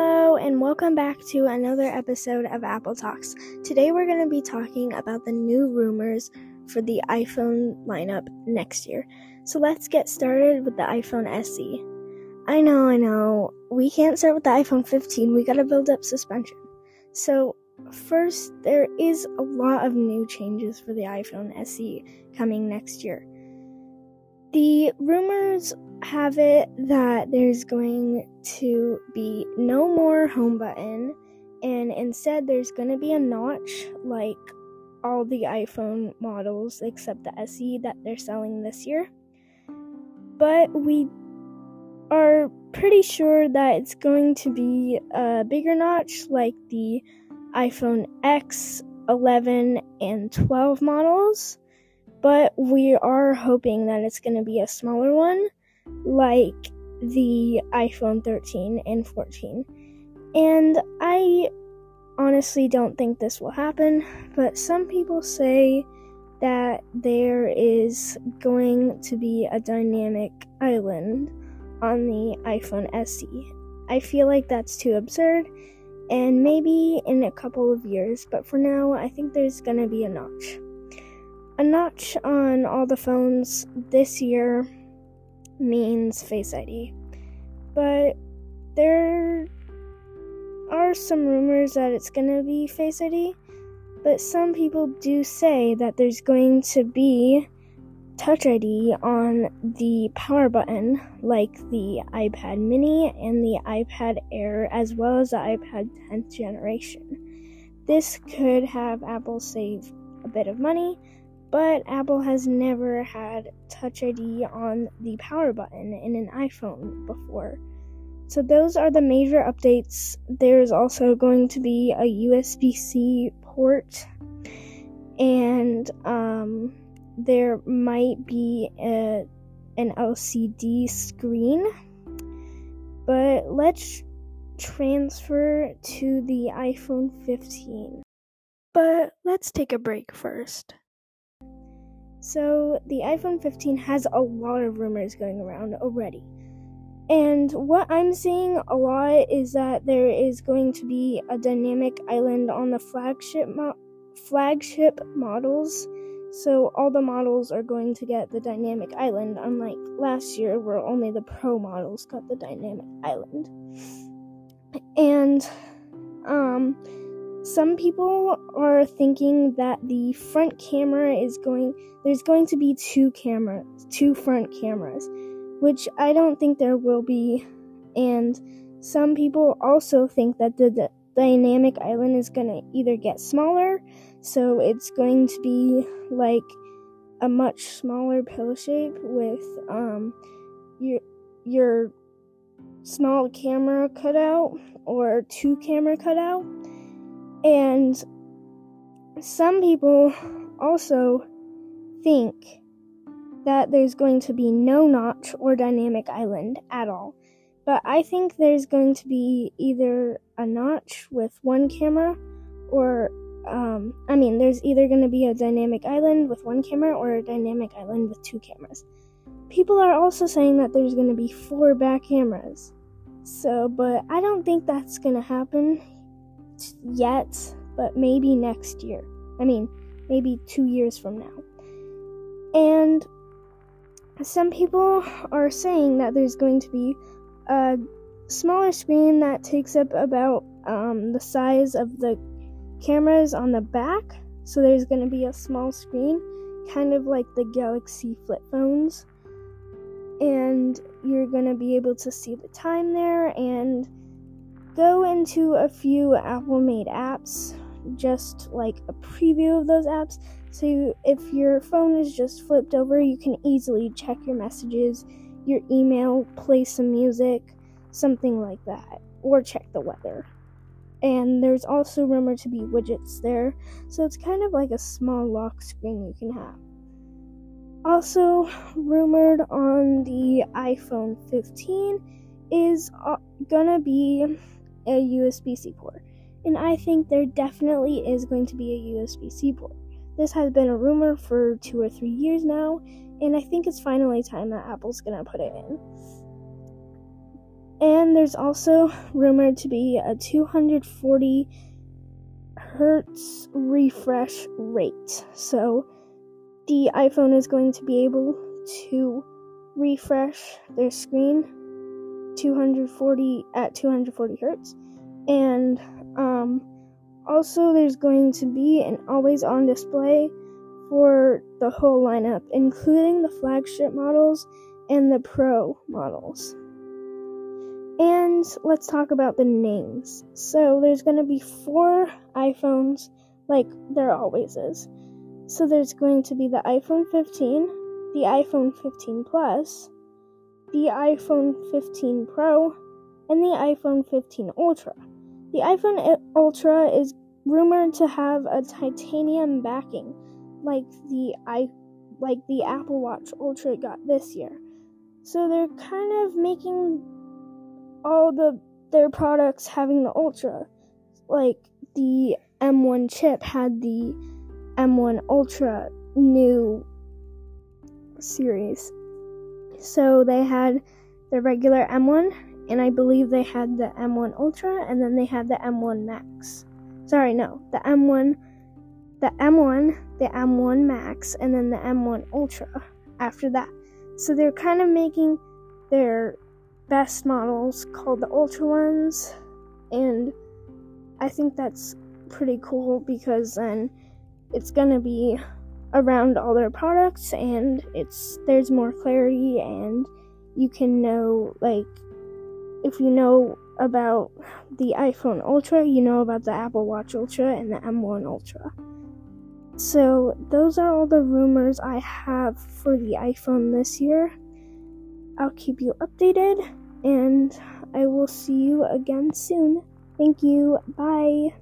Hello, and welcome back to another episode of Apple Talks. Today, we're going to be talking about the new rumors for the iPhone lineup next year. So, let's get started with the iPhone SE. I know, I know, we can't start with the iPhone 15, we gotta build up suspension. So, first, there is a lot of new changes for the iPhone SE coming next year. The rumors have it that there's going to be no more home button, and instead there's going to be a notch like all the iPhone models except the SE that they're selling this year. But we are pretty sure that it's going to be a bigger notch like the iPhone X, 11, and 12 models. But we are hoping that it's going to be a smaller one like the iPhone 13 and 14. And I honestly don't think this will happen, but some people say that there is going to be a dynamic island on the iPhone SE. I feel like that's too absurd, and maybe in a couple of years, but for now, I think there's gonna be a notch. A notch on all the phones this year means Face ID. But there are some rumors that it's going to be Face ID, but some people do say that there's going to be Touch ID on the power button, like the iPad mini and the iPad Air, as well as the iPad 10th generation. This could have Apple save a bit of money but Apple has never had Touch ID on the power button in an iPhone before. So, those are the major updates. There's also going to be a USB C port, and um, there might be a, an LCD screen. But let's transfer to the iPhone 15. But let's take a break first. So, the iPhone 15 has a lot of rumors going around already. And what I'm seeing a lot is that there is going to be a dynamic island on the flagship mo- flagship models. So all the models are going to get the dynamic island unlike last year where only the pro models got the dynamic island. And um some people are thinking that the front camera is going there's going to be two cameras two front cameras which i don't think there will be. And some people also think that the, the dynamic island is going to either get smaller so it's going to be like a much smaller pill shape with um your your small camera cutout or two camera cutout and some people also think that there's going to be no notch or dynamic island at all. But I think there's going to be either a notch with one camera or um, I mean, there's either going to be a dynamic island with one camera or a dynamic island with two cameras. People are also saying that there's going to be four back cameras. So, but I don't think that's going to happen yet, but maybe next year. I mean, maybe two years from now. And some people are saying that there's going to be a smaller screen that takes up about um, the size of the cameras on the back. So there's going to be a small screen, kind of like the Galaxy flip phones. And you're going to be able to see the time there and go into a few Apple made apps, just like a preview of those apps. So if your phone is just flipped over, you can easily check your messages, your email, play some music, something like that, or check the weather. And there's also rumored to be widgets there, so it's kind of like a small lock screen you can have. Also, rumored on the iPhone 15 is uh, gonna be a USB C port. And I think there definitely is going to be a USB C port. This has been a rumor for two or three years now, and I think it's finally time that Apple's gonna put it in. And there's also rumored to be a 240 hertz refresh rate. So the iPhone is going to be able to refresh their screen 240 at 240 hertz. And um, also there's going to be an always on display for the whole lineup including the flagship models and the pro models. And let's talk about the names. So there's going to be four iphones like there always is. So there's going to be the iPhone 15, the iPhone 15 Plus, the iPhone 15 Pro, and the iPhone 15 Ultra. The iPhone eh, Ultra is rumored to have a titanium backing, like the i like the Apple Watch Ultra got this year. So they're kind of making all the their products having the Ultra. Like the M1 chip had the M1 Ultra new series. So they had the regular M1, and I believe they had the M1 Ultra, and then they had the M1 Max. Sorry, no, the M1, the M1, the M1 Max, and then the M1 Ultra after that. So they're kind of making their best models called the Ultra ones, and I think that's pretty cool because then it's gonna be around all their products and it's there's more clarity and you can know like if you know about the iPhone Ultra, you know about the Apple Watch Ultra and the M1 Ultra. So, those are all the rumors I have for the iPhone this year. I'll keep you updated and I will see you again soon. Thank you. Bye.